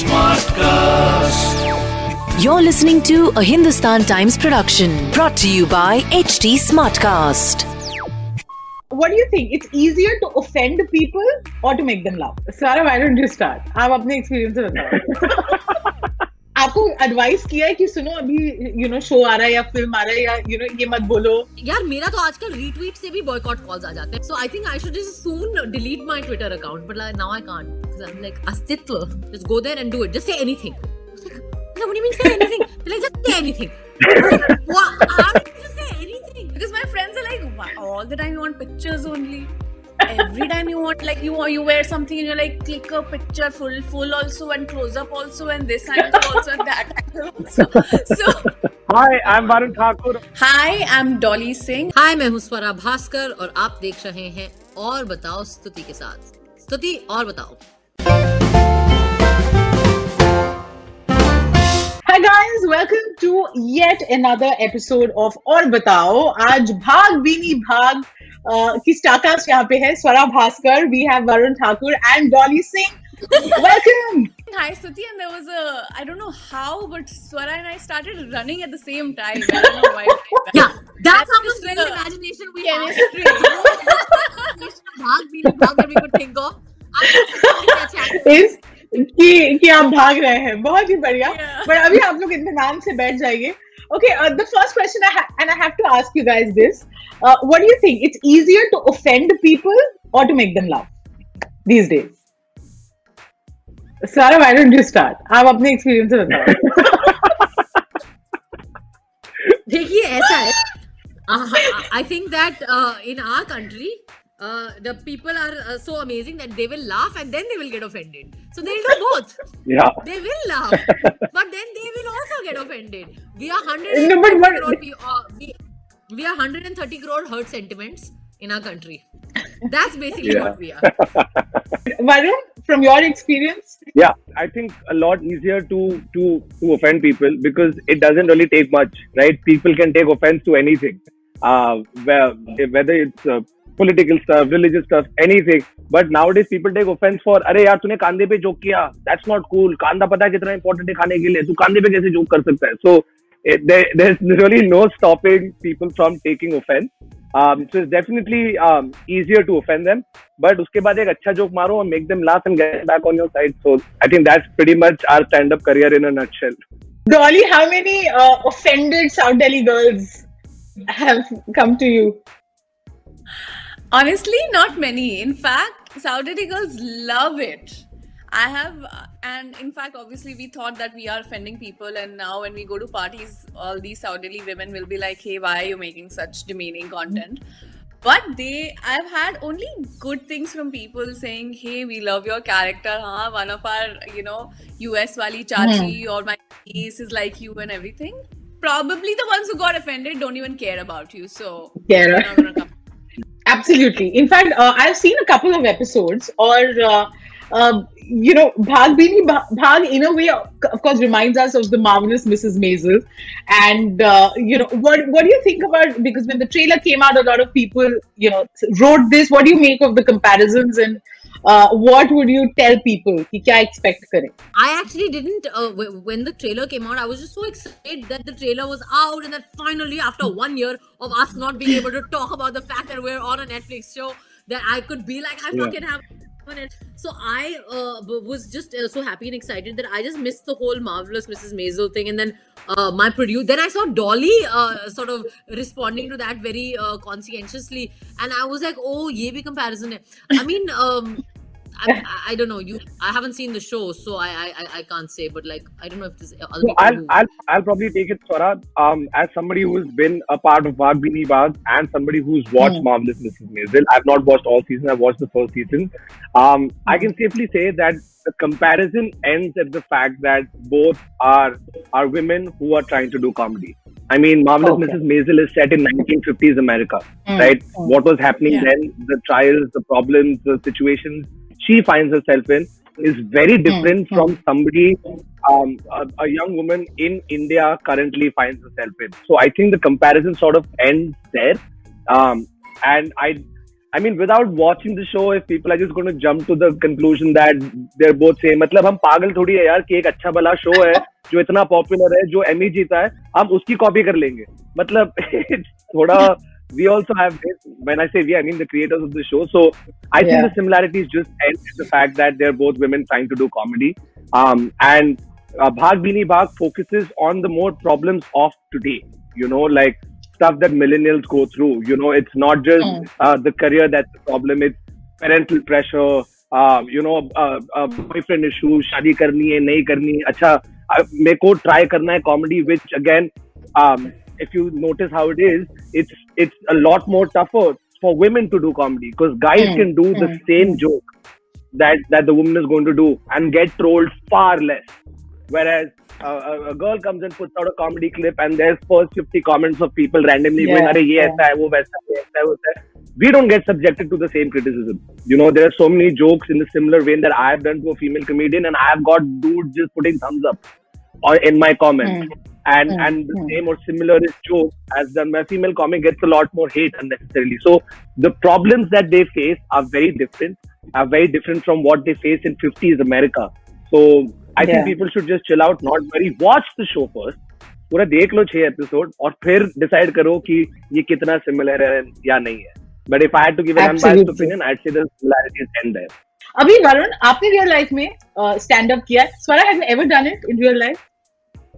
Smartcast. You're listening to a Hindustan Times production brought to you by HT Smartcast. What do you think? It's easier to offend people or to make them laugh? Swara, why don't you start? I'm अपने experience से आपको advice किया है कि सुनो अभी you you know know, show आ रहा है या फ़िल्म आ रहा है या यू you नो know, ये मत बोलो यार मेरा तो आजकल रीट्वीट से भी बॉयकॉट कॉल्स आ जाते हैं so I think I should just soon delete my Twitter account but now I can't because I am like अस्तित्व just go there and do it just say anything say anything? They're like, just say anything. what? How did you say anything? Because my friends are like, "Why- all the time you want pictures only. Every time you want like you you wear something and you're like click a picture full full also and close up also and this angle also and that angle also. So Hi, I'm Varun Thakur. Hi, I'm Dolly Singh. Hi मैं हूँ स्वरा भास्कर और आप देख रहे हैं और बताओ स्तुति के साथ स्तुति और बताओ Hi guys, welcome to yet another episode of और बताओ आज भाग बीनी भाग uh, की स्टारकास्ट यहाँ पे है Swara Bhaskar we have Varun Thakur and Dolly Singh welcome Hi, Stuti. And there was a, I don't know how, but Swara and I started running at the same time. I don't know why. Yeah, that's how much brilliant imagination we chemistry. have. भाग भी भाग that we could think of. आप इस कि कि आप भाग रहे हैं बहुत ही बढ़िया Yeah. बट अभी आप लोग इत्मीनान से बैठ जाइए Okay, uh, the first question I and I have to ask you guys this: uh, What do you think? It's easier to offend people or to make them laugh these days? Swara, why don't you start? आप अपने experience बताओ. देखिए ऐसा है. Uh, I think that uh, in our country, uh, the people are uh, so amazing that they will laugh and then they will get offended. So they'll do both. yeah. They will laugh, but then they will also get offended. We are hundred. No, but what? We, uh, we, we are 130 crore hurt sentiments in our country. That's basically yeah. what we are. Varun, from your experience? Yeah, I think a lot easier to, to, to offend people because it doesn't really take much, right? People can take offense to anything. Uh, whether it's uh, political stuff religious stuff anything but nowadays people take offence for अरे यार तूने कांदे पे joke किया. That's not cool कांदा पता है कितना इंपॉर्टेंट है खाने के लिए? तू कांदे पे कैसे जोक कर सकता है? So there is really no stopping people from taking offence so is definitely easier to offend them but उसके बाद एक अच्छा जोक मारो और make them last and get back on your side so I think that's very much our stand up career in at Dolly, how many uh, offended South Delhi girls have come to you? Honestly, not many. In fact, Saudi girls love it. I have, and in fact, obviously, we thought that we are offending people, and now when we go to parties, all these Saudi women will be like, "Hey, why are you making such demeaning content?" But they, I've had only good things from people saying, "Hey, we love your character, huh? One of our, you know, US wali chachi hmm. or my niece is like you and everything." Probably the ones who got offended don't even care about you, so Care. Absolutely. In fact, uh, I've seen a couple of episodes, or uh, uh, you know, Bhag Bini Bhag in a way, of course, reminds us of the marvelous Mrs. Maisel. And uh, you know, what what do you think about? Because when the trailer came out, a lot of people, you know, wrote this. What do you make of the comparisons, and what would you tell people? कि क्या expect करें? I actually didn't. Uh, w- when the trailer came out, I was just so excited that the trailer was out, and that finally, after one year of us not being able to talk about the fact that we're on a Netflix show, that I could be like, I Yeah. fucking have. so I uh, was just uh, so happy and excited that I just missed the whole marvelous Mrs. Maisel thing, and then uh, my producer. Then I saw Dolly uh, sort of responding to that very uh, conscientiously, and I was like, "Oh, ye bhi comparison hai." I mean, um, I, I, I don't know. You, I haven't seen the show, so I, I, I- I can't say. But like, I don't know if this. other So I'll, who- I'll, I'll probably take it, Swara, um, as somebody who's been a part of Bhag Bini Bhag and somebody who's watched Marvelous Mrs. Maisel. I've not watched all seasons, I've watched the first season. Um, I can safely say that the comparison ends at the fact that both are, are women who are trying to do comedy. I mean, Marvelous Okay. Mrs. Maisel is set in 1950s America, right? What was happening Yeah. then, the trials, the problems, the situations she finds herself in is very different from somebody, um, a, a young woman in India currently finds herself in. So I think the comparison sort of ends there. Um, and I, I mean, without watching the show, if people are just going to jump to the conclusion that they're both same, मतलब हम पागल थोड़ी है यार कि एक अच्छा भला शो है जो इतना पॉपुलर है जो एमी जीता है हम उसकी कॉपी कर लेंगे मतलब थोड़ा we also have this when i say we i mean the creators of the show so i Yeah. think the similarities just end with the fact that they're both women trying to do comedy um and uh, bhag bini bhag focuses on the more problems of today you know like stuff that millennials go through you know it's not just Mm. uh, the career that's the problem it's parental pressure uh, you know uh, uh, boyfriend issues शादी करनी है नहीं करनी है अच्छा uh, मेरे को try करना है comedy which again um, if you notice how it is, it's it's a lot more tougher for women to do comedy because guys mm. can do mm. the hmm. same joke that that the woman is going to do and get trolled far less. Whereas uh, a, girl comes and puts out a comedy clip and there's first 50 comments of people randomly yeah, going, Are ye yeah. hai, wo waisa, ye hai, wo we don't get subjected to the same criticism. You know, there are so many jokes in the similar vein that I've done to a female comedian and I've got dudes just putting thumbs up or in my comment. Mm And Mm, and the mm. same or similar is joke as done by female comic gets a lot more hate unnecessarily. So the problems that they face are very different, are very different from what they face in 50s America. So I Yeah. think people should just chill out, not worry, watch the show first. पूरा देख लो छह episode और फिर decide करो कि ये कितना similar है या नहीं है but if I had to give an unbiased Absolutely. Opinion I say the similarities and there अभी वरुण आपने रियल लाइफ में स्टैंड अप किया है स्वरा have ever done it in real life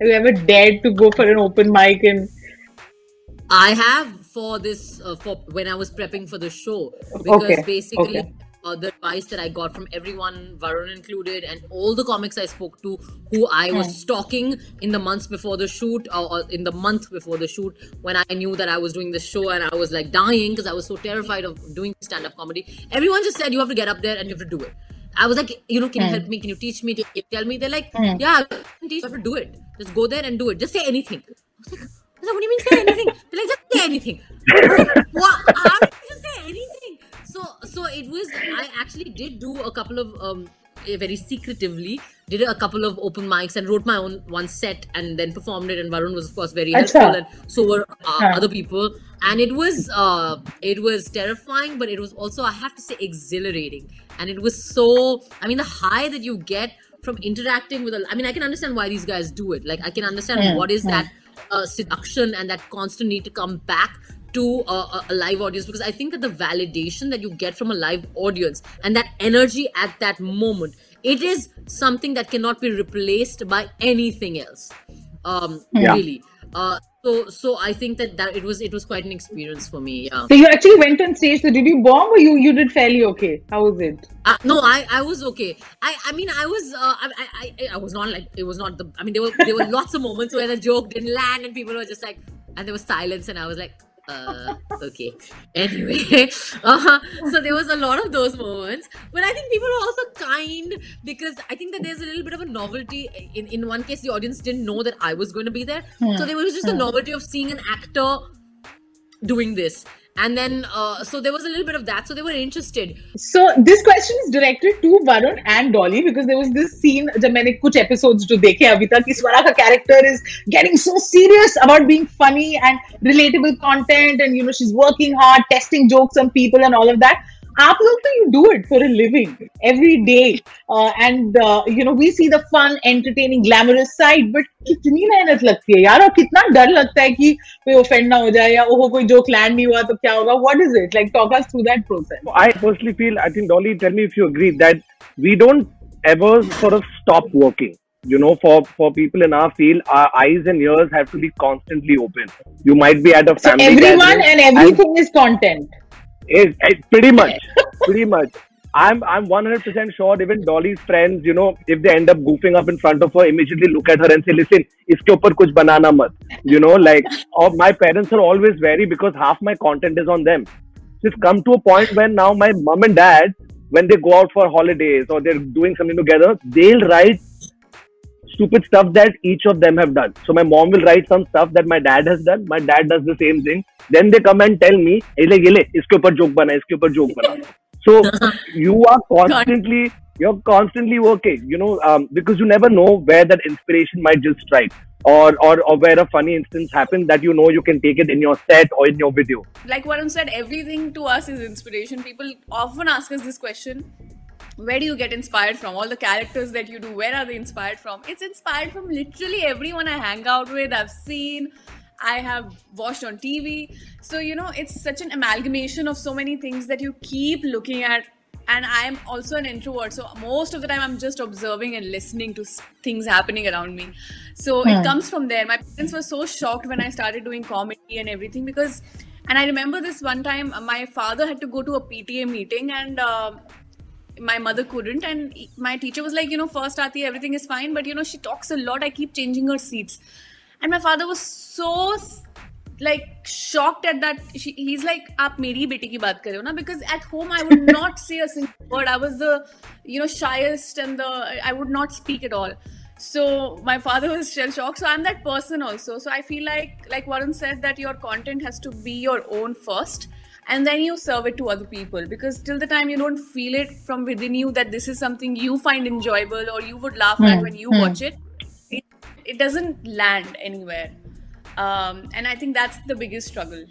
have you ever dared to go for an open mic and? I have for this uh, for when I was prepping for the show because okay. basically. Okay. Uh, the advice that I got from everyone, Varun included, and all the comics I spoke to who I was stalking in the months before the shoot or, or in the month before the shoot when I knew that I was doing the show and I was like dying because I was so terrified of doing stand up comedy. Everyone just said, You have to get up there and you have to do it. I was like, you know, can you Hmm. help me? Can you teach me? Can you tell me? They're like, Hmm. yeah, I can teach you. You have to do it. Just go there and do it. Just say anything. I was like, I was like, what do you mean say anything? They're like, just say anything. Like, what? How did you just say anything? So, so it was. I actually did do a couple of um, very secretively did a couple of open mics and wrote my own one set and then performed it. And Varun was of course very helpful, and so were uh, other people. And it was uh, it was terrifying, but it was also I have to say exhilarating. And it was so. I mean, the high that you get from interacting with. A, I mean, I can understand why these guys do it. Like, I can understand Hmm, what is hmm. that uh, seduction and that constant need to come back to a, a, a live audience because I think that the validation that you get from a live audience and that energy at that moment, it is something that cannot be replaced by anything else. Um, Yeah. really. Uh, so, so I think that, that it was it was quite an experience for me. Yeah. So you actually went on stage. So did you bomb or you you did fairly okay? How was it? Uh, no, I, I was okay. I, I mean, I was, uh, I, I, I, I was not like it was not the. I mean, there were there were lots of moments where the joke didn't land and people were just like, and there was silence, and I was like, uh, okay. Anyway, uh, so there was a lot of those moments, but I think people were also kind because I think that there's a little bit of a novelty. In in one case, the audience didn't know that I was going to be there, so there was just a Hmm. novelty of seeing an actor doing this and then uh, so there was a little bit of that. So they were interested. So this question is directed to varun and dolly because there was this scene jab maine kuch episodes to dekhe abhi tak iswara ka character is getting so serious about being funny and relatable content and you know she's working hard testing jokes on people and all of that आप लोग तो you do it for a living every day uh, and uh, you know we see the fun entertaining glamorous side but कितनी मेहनत लगती है यार और कितना डर लगता है कि कोई offend ना हो जाए या ओहो कोई joke land नहीं हुआ तो क्या होगा what is it like talk us through that process I personally feel, I think Dolly, tell me if you agree that we don't ever sort of stop working. You know, for for people in our field, our eyes and ears have to be constantly open. You might be at a So family everyone gathering and everything is content. Is eh, pretty much, pretty much. I'm I'm 100% sure even Dolly's friends, you know, if they end up goofing up in front of her, immediately look at her and say, listen, iske upar kuch banana mat. You know, like, or my parents are always wary because half my content is on them. So it's come to a point where now my mom and dad, when they go out for holidays or they're doing something together, they'll write stupid stuff that each of them have done. So my mom will write some stuff that my dad has done. My dad does the same thing. Then they come and tell me, hey, like, iske upar joke bana, iske upar joke bana. So you are constantly you're constantly working, you know, um, because you never know where that inspiration might just strike. Or, or, or where a funny instance happens that you know you can take it in your set or in your video. Like Varun said, everything to us is inspiration. People often ask us this question where do you get inspired from? All the characters that you do, where are they inspired from? It's inspired from literally everyone I hang out with, I've seen, I have watched on TV. So, you know, it's such an amalgamation of so many things that you keep looking at. And I'm also an introvert, so most of the time I'm just observing and listening to things happening around me. So it comes from there. My parents were so shocked when I started doing comedy and everything because and I remember this one time, uh, my father had to go to a PTA meeting, and uh, my mother couldn't and my teacher was like you know first aati everything is fine but you know she talks a lot. I keep changing her seats. And my father was so like shocked at that. She, he's like aap meri beti ki baat kar na because at home i would not say a single word. I was the you know shyest and the i would not speak at all. So my father was shell shocked. So i'm that person also. So i feel like like Varun said that your content has to be your own first and then you serve it to other people. Because till the time you don't feel it from within you that this is something you find enjoyable or you would laugh at when you watch it, it, it doesn't land anywhere. Um, and I think that's the biggest struggle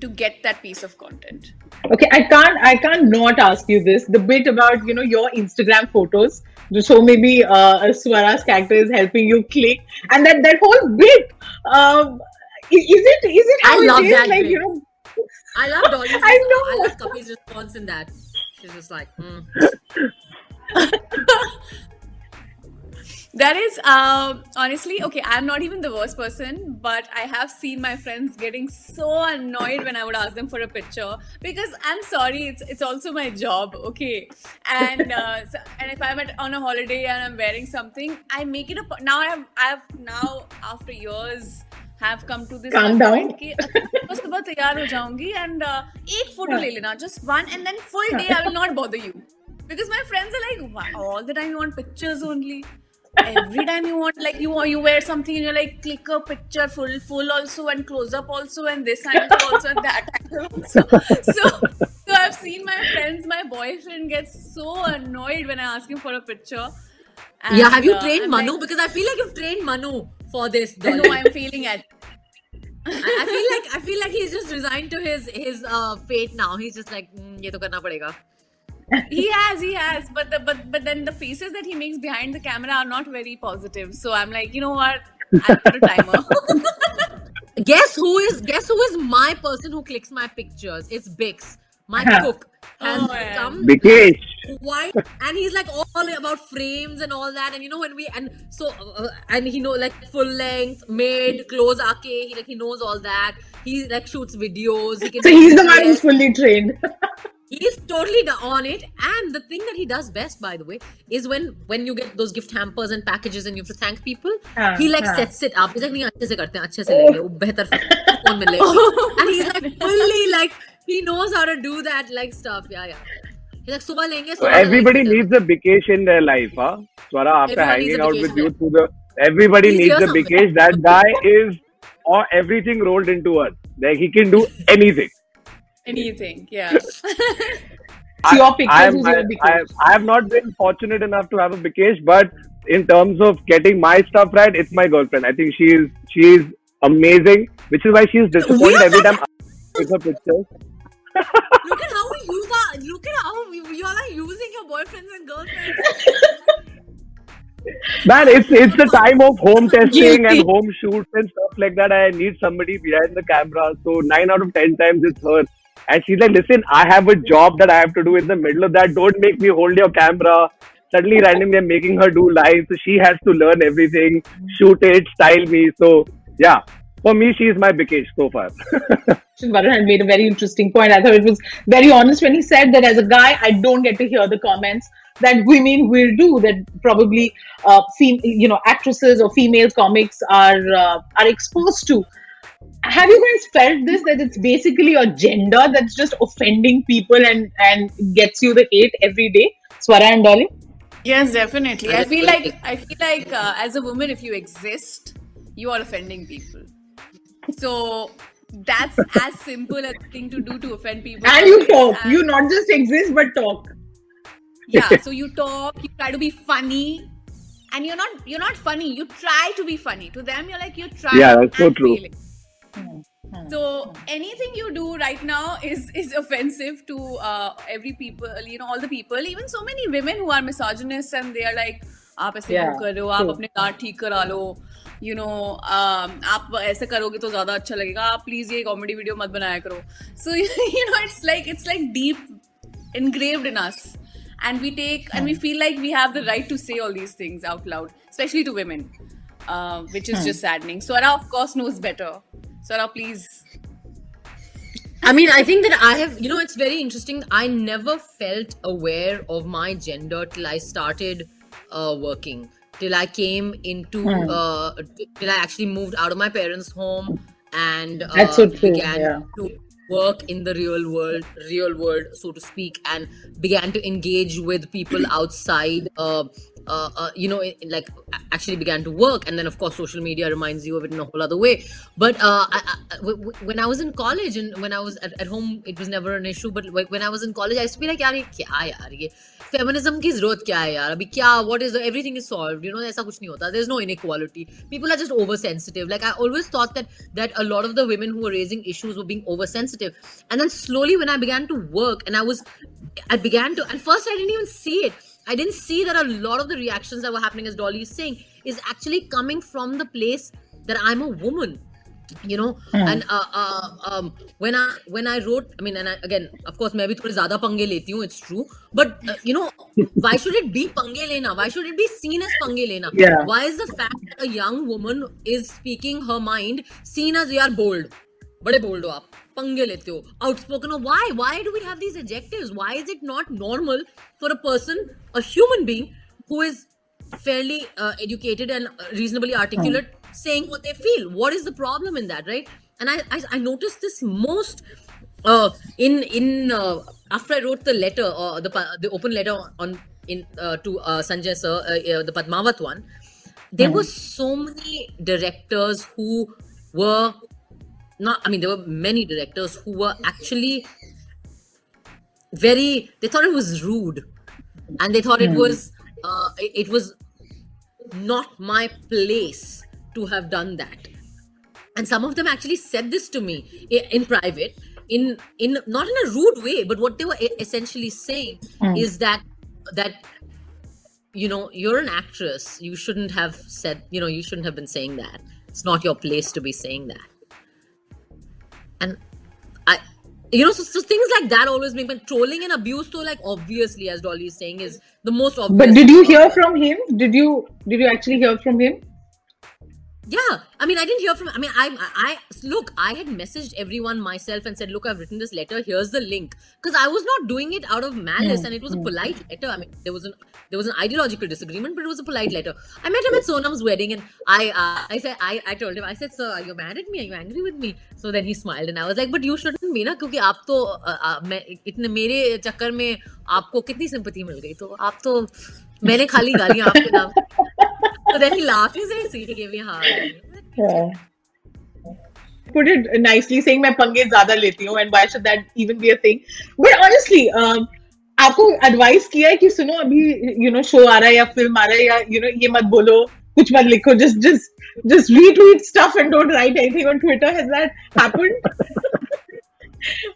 to get that piece of content. Okay, I can't I can't not ask you this. The bit about you know your Instagram photos, so maybe uh, Swara's character is helping you click, and that that whole bit. Um, is it is it how I it love is? that like bit. you know. I love Dolly's. I know. I love Kapi's response in that. She's just like, mm. That is um, honestly okay. I'm not even the worst person, but I have seen my friends getting so annoyed when I would ask them for a picture because I'm sorry, it's it's also my job, okay. And uh, so, and if I'm at, on a holiday and I'm wearing something, I make it a now. I have I have now after years have come to this Calm one down. point कि सुबह सुबह तैयार हो जाऊंगी and uh, एक photo ले लेना just one and then full day I will not bother you because my friends are like "Why- all the time you want pictures only every time you want like you you wear something and you're like click a picture full full also and close up also and this angle also and that angle also so so I've seen my friends my boyfriend gets so annoyed when I ask him for a picture And, yeah, have you uh, trained I'm Manu? Like, because I feel like you've trained Manu for this. Dolly. No, I'm feeling it. I feel like I feel like he's just resigned to his his uh, fate now. He's just like, mm, ye to karna padega. he has, he has, but the but but then the faces that he makes behind the camera are not very positive. So I'm like, you know what? I'll put a timer. guess who is guess who is my person who clicks my pictures? It's Bix my cook. Has oh, become Bikesh. white and he's like all about frames and all that. And you know when we and so uh, and he know like full length made clothes Okay, he like he knows all that. He like shoots videos. He so he's the man who's fully trained. He's totally on it. And the thing that he does best by the way is when when you get those gift hampers and packages and you have to thank people uh, he like uh. sets it up. He's like nahi acche se karte hain acche se lenge wo behtar phone milega and he's like fully like he knows how to do that like stuff. Yeah, yeah. He's like, So everybody needs a Vikesh in their life, huh? Swara, after hanging out with you through the, everybody He's needs a Vikesh. That guy is, or everything rolled into one. Like he can do anything. Anything, yeah. I, I, am, I, I, I have not been fortunate enough to have a Vikesh, but in terms of getting my stuff right, it's my girlfriend. I think she is she is amazing, which is why she is disappointed every time I with her pictures. Look at how we use our. Look at how we, you all are using your boyfriends and girlfriends. Man, it's it's the time of home testing and home shoots and stuff like that. I need somebody behind the camera. So nine out of ten times it's her. And she's like, listen, I have a job that I have to do in the middle of that. Don't make me hold your camera. Suddenly, randomly, I'm making her do live. So she has to learn everything, shoot it, style me. So yeah, for me, she's my Vikesh so far. Varun had made a very interesting point. I thought it was very honest when he said that as a guy, I don't get to hear the comments that women will do. That probably, uh, fem- you know, actresses or female comics are uh, are exposed to. Have you guys felt this? That it's basically a gender that's just offending people and and gets you the hate every day. Swara and Dolly. yes definitely i I feel like i feel like uh, as a woman if you exist you are offending people so that's as simple a thing to do to offend people And you talk. And- You not just exist but talk. yeah so you talk you try to be funny and you're not you're not funny you try to be funny to them you're like you try Yeah, that's so and true. failing. so anything you do right now is is offensive to uh, every people you know all the people even so many women who are misogynists and they are like आप ऐसे Yeah, क्यों कर रहे हो आप true. अपने दांत ठीक करा लो यू नो आप ऐसे करोगे तो ज्यादा अच्छा लगेगा आप प्लीज ये कॉमेडी वीडियो मत बनाया करो so you know it's like it's like deep engraved in us and we take and we feel like we have the right to say all these things out loud especially to women uh, which is just saddening swara of course knows better swara please I mean, I think that I have, you know, it's very interesting. I never felt aware of my gender till I started uh, working, till I came into, uh, till I actually moved out of my parents' home and uh, That's so true, began yeah. to work in the real world, real world, so to speak, and began to engage with people outside. Uh, uh, uh, you know, it- like a- actually began to work, and then of course social media reminds you of it in a whole other way. But uh, I, I, w- w- when I was in college and when I was at, at home, it was never an issue. But wh- when I was in college, I used to be like, यार ये क्या है यार ये feminism की जरूरत क्या है यार अभी क्या what is the, everything is solved you know ऐसा कुछ नहीं होता there's no inequality people are just oversensitive like I always thought that that a lot of the women who were raising issues were being oversensitive and then slowly when I began to work and I was I began to at first I didn't even see it I didn't see that a lot of the reactions that were happening as Dolly is saying is actually coming from the place that I'm a woman you know and uh, uh, um, when i when i wrote i mean and I, again of course मैं भी थोड़े ज्यादा पंगे लेती हूँ it's true but uh, you know why should it be पंगे लेना why should it be seen as पंगे लेना Yeah. why is the fact that a young woman is speaking her mind seen as यार bold बड़े bold हो आप पंगे लेते हो outspoken हो why why do we have these adjectives why is it not normal for a person a human being who is fairly uh, educated and uh, reasonably articulate saying what they feel what is the problem in that right and i i, I noticed this most uh, in in uh, after i wrote the letter or the pa- the open letter on in uh, to uh, sanjay sir uh, uh, the padmavat one there were so many directors who were not i mean there were many directors who were actually very they thought it was rude. And they thought it was uh, it, it was not my place to have done that. And some of them actually said this to me in private in in not in a rude way but what they were essentially saying is that that you know you're an actress. You shouldn't have said you know you shouldn't have been saying that. It's not your place to be saying that and I, you know, so, so things like that always make me trolling and abuse. So, like obviously, as Dolly is saying, is the most obvious. But did you hear from him? Did you did you actually hear from him? yeah. I mean i didn't hear from i mean i i look i had messaged everyone myself and said look i've written this letter. Here's the link. Because i was not doing it out of malice yeah, and it was a polite letter. I mean there was an there was an ideological disagreement but it was a polite letter. I met him at sonam's wedding and i uh, i said I, I told him i said sir are you mad at me? Are you angry with me? So then he smiled and i was like but you shouldn't be na? Kyunki aap to uh, uh, main itne mere chakkar mein aapko kitni sympathy mil gayi to aap to मैंने खाली गालियाँ आपके नाम so then he laughed. He said, "Sweet, he gave me a hug." Put it nicely, saying मैं पंगे ज़्यादा लेती हूँ and why should that even be a thing? But honestly, um, आपको advice किया है कि सुनो अभी you know show आ रहा है या film आ रहा है या you know ये मत बोलो कुछ मत लिखो just just just retweet stuff and don't write anything on Twitter. Has that happened?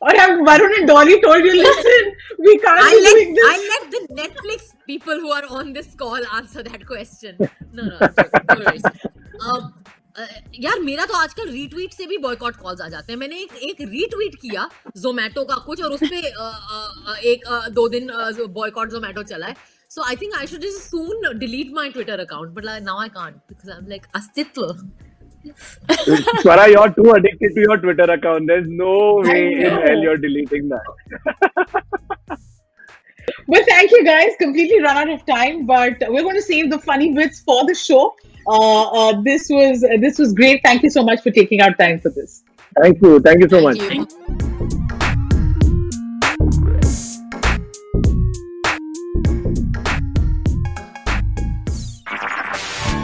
Or have Varun and Dolly told you, listen, we can't I be let doing this? I let the Netflix people who are on this call answer that question. No, no, no worries. Um, uh, यार मेरा तो आजकल retweet से भी boycott calls आ जाते हैं मैंने एक एक रीट्वीट किया जोमेटो का कुछ और उस पे अ, अ, अ, एक अ, दो दिन बॉयकॉट जोमेटो चला है so I think I should just soon delete my Twitter account but now I can't because I am like अस्तित्व Swara, you're too addicted to your Twitter account. There's no way in hell you're deleting that. Well, thank you guys. Completely run out of time, but we're going to save the funny bits for the show. Uh, uh, this was uh, this was great. Thank you so much for taking our time for this. Thank you. Thank you so much. You.